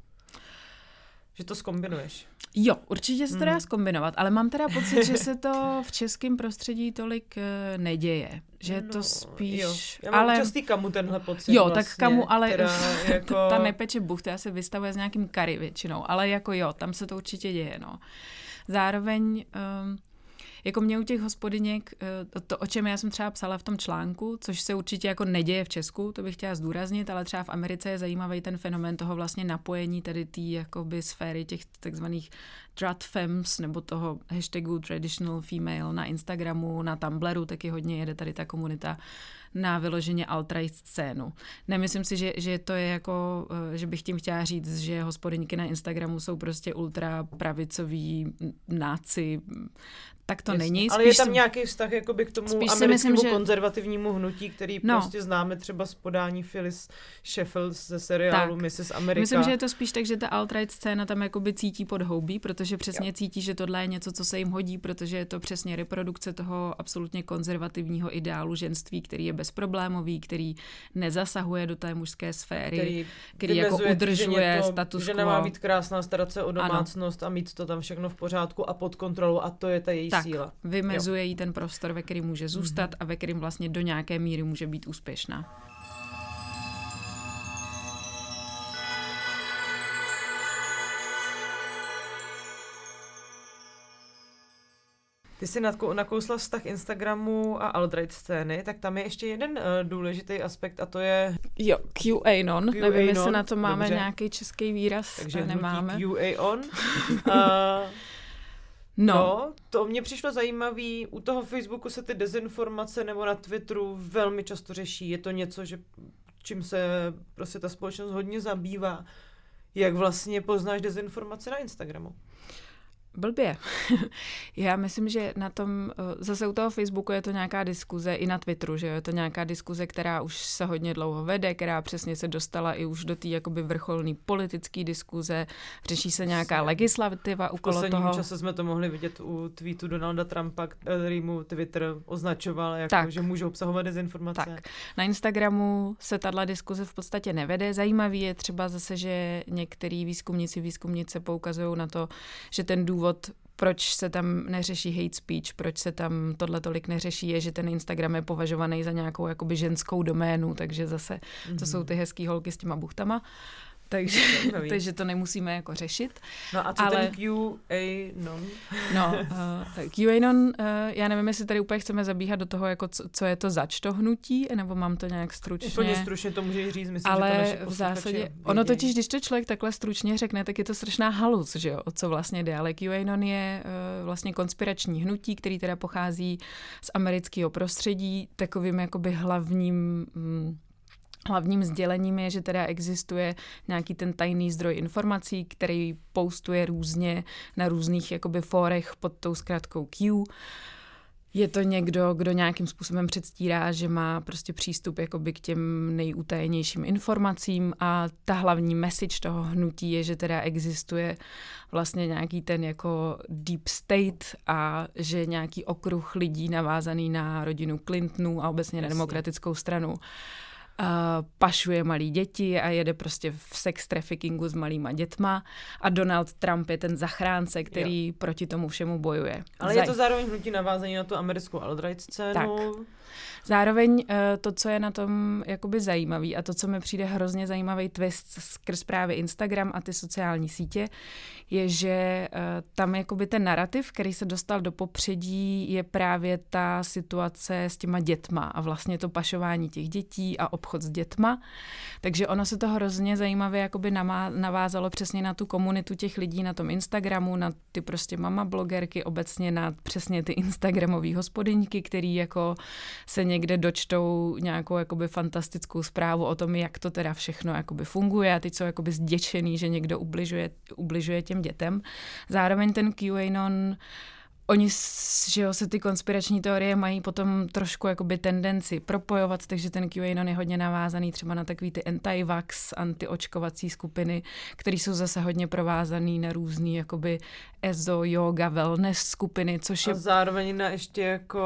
Že to skombinuješ. Jo, určitě se to dá skombinovat, ale mám teda pocit, že se to v českém prostředí tolik uh, neděje. Že no, to spíš... Jo. Já mám ale... častý kamu tenhle pocit Jo, vlastně, tak kamu, ale jako... ta nepeče buchty, já se vystavuje s nějakým kary většinou, ale jako jo, tam se to určitě děje, no. Zároveň um, jako mě u těch hospodyněk, eh, to, o čem já jsem třeba psala v tom článku, což se určitě jako neděje v Česku, to bych chtěla zdůraznit, ale třeba v Americe je zajímavý ten fenomén toho vlastně napojení tady té jakoby sféry těch takzvaných Trad Femmes nebo toho hashtagu traditional female na Instagramu, na Tumblru taky hodně jede tady ta komunita na vyloženě alt-right scénu. Nemyslím si, že, že to je jako, eh, že bych tím chtěla říct, že hospodyňky na Instagramu jsou prostě ultra pravicoví náci, tak to Jasně. není. Spíš Ale je tam nějaký vztah jakoby k tomu americkému myslím, že... konzervativnímu hnutí, který no. prostě známe třeba z podání Phyllis Sheffield ze seriálu tak. Mrs. America. Myslím, že je to spíš tak, že ta alt-right scéna tam jakoby cítí pod houbí, protože přesně jo. cítí, že tohle je něco, co se jim hodí, protože je to přesně reprodukce toho absolutně konzervativního ideálu ženství, který je bezproblémový, který nezasahuje do té mužské sféry, který, který jako udržuje to, status quo. Že nemá být krásná, starat se o domácnost ano. a mít to tam všechno v pořádku a pod kontrolou a to je ta její tak, síla. vymezuje jí ten prostor, ve kterém může zůstat mm-hmm. a ve kterém vlastně do nějaké míry může být úspěšná. Ty jsi nakousla vztah Instagramu a alt-right scény, tak tam je ještě jeden uh, důležitý aspekt a to je... Jo, QAnon. QA Nevím, jestli na to máme Dobře. nějaký český výraz. Takže nemáme. QAnon. uh, No. no, to mě přišlo zajímavý. U toho Facebooku se ty dezinformace nebo na Twitteru velmi často řeší. Je to něco, že čím se prostě ta společnost hodně zabývá. Jak vlastně poznáš dezinformace na Instagramu? Blbě. Já myslím, že na tom, eh, zase u toho Facebooku je to nějaká diskuze, i na Twitteru, že je to nějaká diskuze, která už se hodně dlouho vede, která přesně se dostala i už do té jakoby vrcholné politické diskuze, řeší se nějaká legislativa okolo toho. V posledním čase jsme to mohli vidět u tweetu Donalda Trumpa, který mu Twitter označoval, jako, tak. že může obsahovat dezinformace. Tak. Na Instagramu se tahle diskuze v podstatě nevede. Zajímavý je třeba zase, že některý výzkumníci, výzkumnice poukazují na to, že ten důvod důvod, proč se tam neřeší hate speech, proč se tam tohle tolik neřeší, je, že ten Instagram je považovaný za nějakou jakoby ženskou doménu, takže zase mm-hmm. to jsou mhm. ty hezký holky s těma buchtama takže, takže to nemusíme jako řešit. No a co ale, ten QAnon? no, uh, QAnon, uh, já nevím, jestli tady úplně chceme zabíhat do toho, jako co, co je to zač to hnutí, nebo mám to nějak stručně. Úplně stručně to můžeš říct, myslím, ale že to naše v zásadě, vědí. ono totiž, když to člověk takhle stručně řekne, tak je to strašná halus, že jo, o co vlastně jde, ale QAnon je uh, vlastně konspirační hnutí, který teda pochází z amerického prostředí, takovým jakoby hlavním mm, Hlavním sdělením je, že teda existuje nějaký ten tajný zdroj informací, který postuje různě na různých jakoby fórech pod tou zkrátkou Q. Je to někdo, kdo nějakým způsobem předstírá, že má prostě přístup jakoby k těm nejutajenějším informacím a ta hlavní message toho hnutí je, že teda existuje vlastně nějaký ten jako deep state a že nějaký okruh lidí navázaný na rodinu Clintonů a obecně na demokratickou stranu uh, pašuje malí děti a jede prostě v sex traffickingu s malýma dětma a Donald Trump je ten zachránce, který jo. proti tomu všemu bojuje. Ale Zaj- je to zároveň hnutí navázaný na tu americkou alt-right scénu. Tak. Zároveň eh, to, co je na tom jakoby zajímavý a to, co mi přijde hrozně zajímavý twist skrz právě Instagram a ty sociální sítě, je, že eh, tam jakoby ten narrativ, který se dostal do popředí, je právě ta situace s těma dětma a vlastně to pašování těch dětí a obchod s dětma. Takže ono se to hrozně zajímavě jakoby navázalo přesně na tu komunitu těch lidí na tom Instagramu, na ty prostě mama blogerky, obecně na přesně ty Instagramové hospodyňky, který jako se někde dočtou nějakou jakoby fantastickou zprávu o tom, jak to teda všechno jakoby funguje a ty jsou jakoby zděčený, že někdo ubližuje, ubližuje těm dětem. Zároveň ten QAnon oni, že jo, se ty konspirační teorie mají potom trošku jakoby tendenci propojovat, takže ten QAnon je hodně navázaný třeba na takový ty anti-vax, antiočkovací skupiny, které jsou zase hodně provázaný na různý jakoby EZO, yoga, wellness skupiny, což je... A zároveň na ještě jako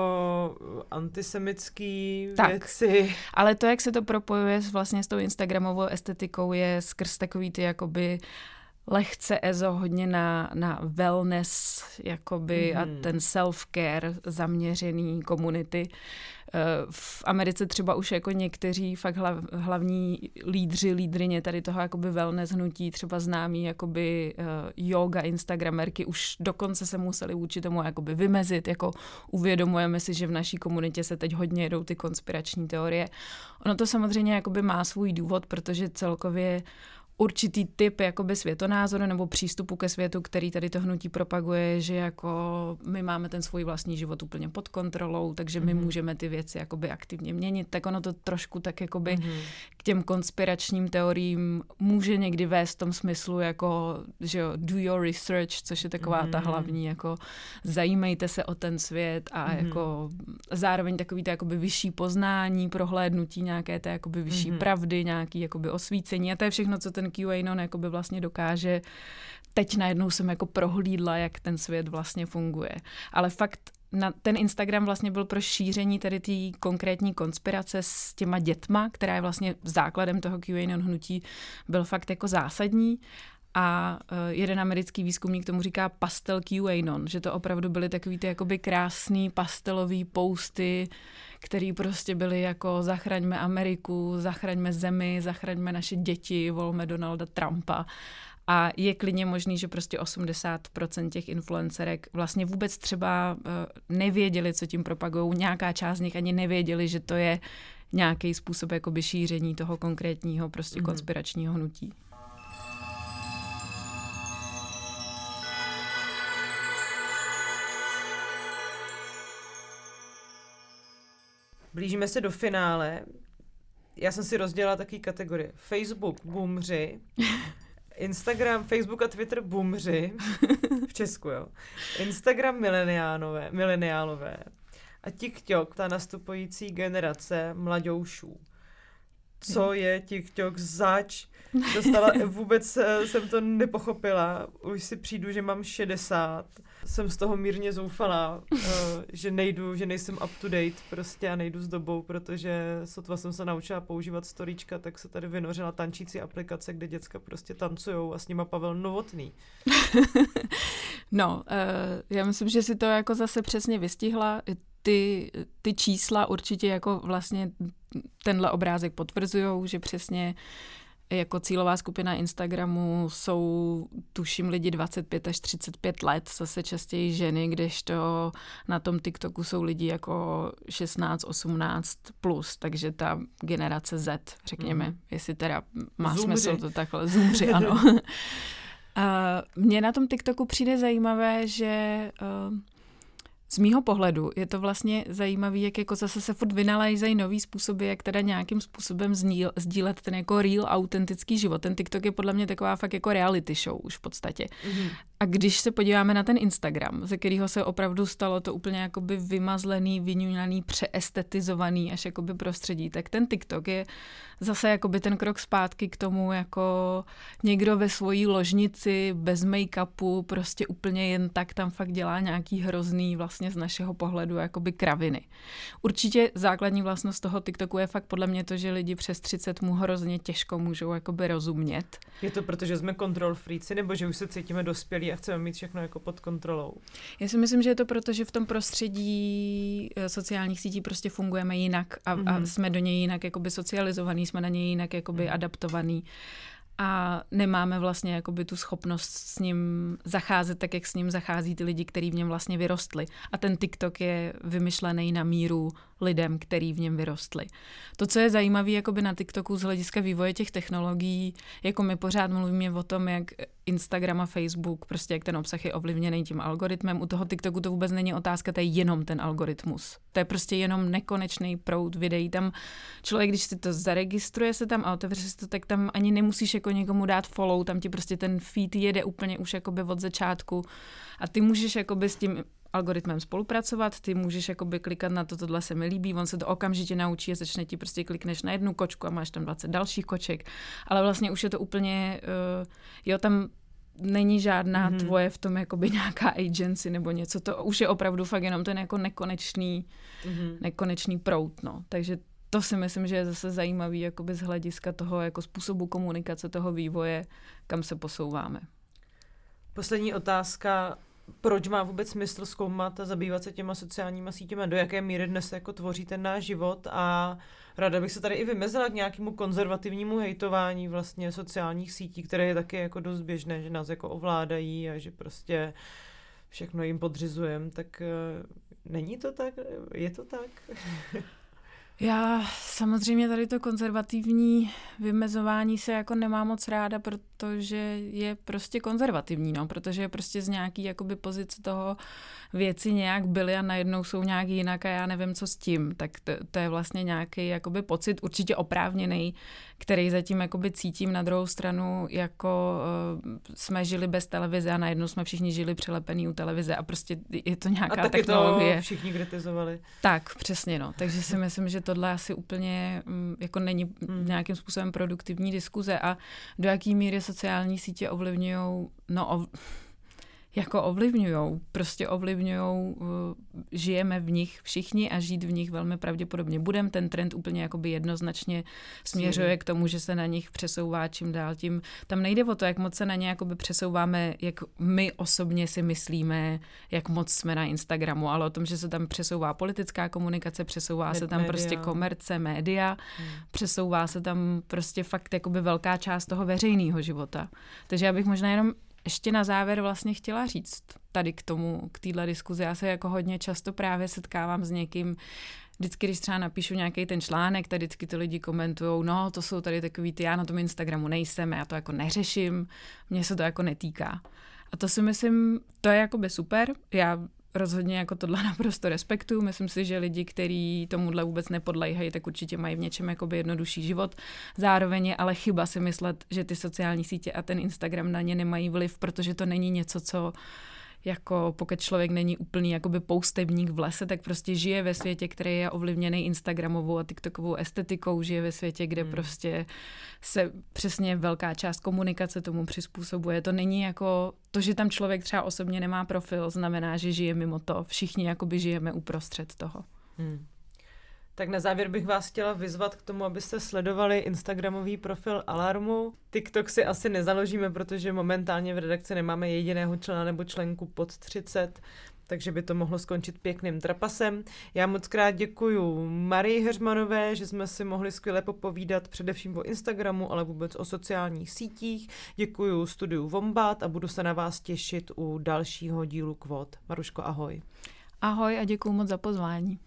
antisemický tak, věci. Ale to, jak se to propojuje vlastně s tou Instagramovou estetikou, je skrz takový ty jakoby lehce EZO, hodně na, na wellness jakoby mm. a mhm. ten self-care zaměřený komunity. Eh, v Americe třeba už jako někteří fakt hlav, hlavní lídři, lídrině tady toho jakoby wellness hnutí, třeba známí jakoby uh, yoga instagramerky, už dokonce se museli vůči tomu jakoby vymezit, jako uvědomujeme si, že v naší komunitě se teď hodně jedou ty konspirační teorie. Ono to samozřejmě jakoby má svůj důvod, protože celkově určitý typ jakoby světonázoru nebo přístupu ke světu, který tady to hnutí propaguje, že jako my máme ten svůj vlastní život úplně pod kontrolou, takže my mm-hmm. můžeme ty věci jakoby aktivně měnit, tak ono to trošku tak jakoby mm-hmm. k těm konspiračním teoriím může někdy vést v tom smyslu jako, že jo, do your research, což je taková mm-hmm. ta hlavní, jako zajímejte se o ten svět a mm-hmm. jako zároveň takový to jakoby vyšší poznání, prohlédnutí nějaké té jakoby vyšší mm-hmm. pravdy, nějaký jakoby osvícení a to je všechno, co ten ten QAnon jakoby vlastně dokáže. Teď najednou jsem jako prohlídla, jak ten svět vlastně funguje. Ale fakt na ten Instagram vlastně byl pro šíření tady té konkrétní konspirace s těma dětma, která je vlastně základem toho QAnon hnutí, byl fakt jako zásadní. A uh, jeden americký výzkumník tomu říká pastel QAnon, že to opravdu byly takový ty jakoby krásný pastelový posty, který prostě byly jako zachraňme Ameriku, zachraňme zemi, zachraňme naše děti, volme Donalda Trumpa. A je klidně možný, že prostě 80% těch influencerek vlastně vůbec třeba uh, nevěděli, co tím propagují. Nějaká část z nich ani nevěděli, že to je nějaký způsob jakoby šíření toho konkrétního prostě mm. konspiračního hnutí. Blížíme se do finále. Já jsem si rozdělala taky kategorie. Facebook bumři, Instagram, Facebook a Twitter bumři, v Česku, jo. Instagram mileniálové, mileniálové a TikTok, ta nastupující generace mladoušů. Co je TikTok zač? Dostala, vůbec eh, jsem to nepochopila. Už si přijdu, že mám 60 jsem z toho mírně zoufalá, uh, že nejdu, že nejsem up to date prostě a nejdu s dobou, protože sotva jsem se naučila používat storíčka, tak se tady vynořila tančící aplikace, kde děcka prostě tancujou a s nima Pavel Novotný. no, uh, já myslím, že si to jako zase přesně vystihla. Ty, ty čísla určitě jako vlastně tenhle obrázek potvrzují, že přesně jako cílová skupina Instagramu jsou, tuším, lidi 25 až 35 let, zase častěji ženy, kdežto na tom TikToku jsou lidi jako 16, 18 plus, takže ta generace Z, řekněme, mm. jestli teda má Zumři. smysl to takhle, zumři, ano. Mně na tom TikToku přijde zajímavé, že uh, z mýho pohledu je to vlastně zajímavé, jak jako zase se furt vynalézají nový způsoby, jak teda nějakým způsobem zníl, sdílet ten jako real, autentický život. Ten TikTok je podle mě taková fakt jako reality show už v podstatě. Mm-hmm. A když se podíváme na ten Instagram, ze kterého se opravdu stalo to úplně jakoby vymazlený, vyňuňaný, přeestetizovaný až jakoby prostředí, tak ten TikTok je zase jakoby ten krok zpátky k tomu, jako někdo ve svojí ložnici bez make-upu prostě úplně jen tak tam fakt dělá nějaký hrozný vlastně z našeho pohledu jakoby kraviny. Určitě základní vlastnost toho TikToku je fakt podle mě to, že lidi přes 30 mu hrozně těžko můžou jakoby rozumět. Je to proto, že jsme kontrol freaci, nebo že už se cítíme dospělí a chceme mít všechno jako pod kontrolou? Já si myslím, že je to proto, že v tom prostředí eh, sociálních sítí prostě fungujeme jinak a, mm-hmm. a mhm. jsme do něj jinak jakoby socializovaný, jsme na něj jinak jakoby mm-hmm. adaptovaný a nemáme vlastně jakoby tu schopnost s ním zacházet tak, jak s ním zachází ty lidi, kteří v něm vlastně vyrostli. A ten TikTok je vymyšlený na míru lidem, který v něm vyrostli. To, co je zajímavé jakoby na TikToku z hlediska vývoje těch technologií, jako my pořád mluvíme o tom, jak Instagram a Facebook, prostě jak ten obsah je ovlivněný tím algoritmem. U toho TikToku to vůbec není otázka, to je jenom ten algoritmus. To je prostě jenom nekonečný proud videí. Tam člověk, když si to zaregistruje se tam a otevře si to, tak tam ani nemusíš jako někomu dát follow, tam ti prostě ten feed jede úplně už jakoby od začátku a ty můžeš jakoby s tím algoritmem spolupracovat, ty můžeš jakoby klikat na to, tohle se mi líbí, on se to okamžitě naučí a začne ti prostě klikneš na jednu kočku a máš tam 20 dalších koček, ale vlastně už je to úplně, uh, jo, tam není žádná mm-hmm. tvoje v tom jakoby nějaká agency nebo něco, to už je opravdu fakt jenom ten jako nekonečný, mm-hmm. nekonečný prout, no. Takže to si myslím, že je zase zajímavý jakoby z hlediska toho jako způsobu komunikace, toho vývoje, kam se posouváme. Poslední otázka. Proč má vůbec smysl zkoumat a zabývat se těma sociálníma sítěmi? Do jaké míry dnes jako tvoří ten náš život? A ráda bych se tady i vymezila k nějakému konzervativnímu hejtování vlastně sociálních sítí, které je taky jako dost běžné, že nás jako ovládají a že prostě všechno jim podřizujeme. Tak uh, není to tak? Je to tak? Já samozřejmě tady to konzervativní vymezování se jako nemám moc ráda, protože je prostě konzervativní, no, protože je prostě z nějaký jakoby pozice toho věci nějak byly a najednou jsou nějak jinak a já nevím, co s tím. Tak to, to je vlastně nějaký jakoby pocit určitě oprávněný, který zatím jakoby cítím na druhou stranu, jako uh, jsme žili bez televize a najednou jsme všichni žili přilepený u televize a prostě je to nějaká a technologie. to všichni kritizovali. Tak, přesně, no. Takže si myslím, že tohle asi úplně um, jako není hmm. nějakým způsobem produktivní diskuze a do jaký míry sociální sítě ovlivňují, no ov, jako ovlivňují, prostě ovlivňují, uh, žijeme v nich všichni a žít v nich velmi pravděpodobně budem. Ten trend úplně jakoby jednoznačně směřuje k tomu, že se na nich přesouvá čím dál tím. Tam nejde o to, jak moc se na ně jakoby přesouváme, jak my osobně si myslíme, jak moc jsme na Instagramu, ale o tom, že se tam přesouvá politická komunikace, přesouvá Net se tam prostě média. prostě komerce, média, hmm. přesouvá se tam prostě fakt jakoby velká část toho veřejného života. Takže já bych možná jenom ještě na závěr vlastně chtěla říct tady k tomu, k téhle diskuzi. Já se jako hodně často právě setkávám s někým, vždycky, když třeba napíšu nějaký ten článek, tak vždycky ty lidi komentují, no to jsou tady takový ty, já na tom Instagramu nejsem, já to jako neřeším, mně se to jako netýká. A to si myslím, to je jakoby super. Já rozhodně jako tohle naprosto respektuju. Myslím si, že lidi, kteří tomuhle vůbec nepodléhají, tak určitě mají v něčem jakoby jednodušší život. Zároveň je ale chyba si myslet, že ty sociální sítě a ten Instagram na ně nemají vliv, protože to není něco, co jako pokud člověk není úplný jakoby poustevník v lese, tak prostě žije ve světě, který je ovlivněný Instagramovou a TikTokovou estetikou, žije ve světě, kde hmm. prostě se přesně velká část komunikace tomu přizpůsobuje. To není jako to, že tam člověk třeba osobně nemá profil, znamená, že žije mimo to. Všichni jakoby žijeme uprostřed toho. Hmm. Tak na závěr bych vás chtěla vyzvat k tomu, abyste sledovali Instagramový profil Alarmu. TikTok si asi nezaložíme, protože momentálně v redakci nemáme jediného člena nebo členku pod 30, takže by to mohlo skončit pěkným trapasem. Já moc krát děkuji Marii Heřmanové, že jsme si mohli skvěle popovídat především o Instagramu, ale vůbec o sociálních sítích. Děkuji studiu Vombat a budu se na vás těšit u dalšího dílu Kvot. Maruško, ahoj. Ahoj a děkuji moc za pozvání.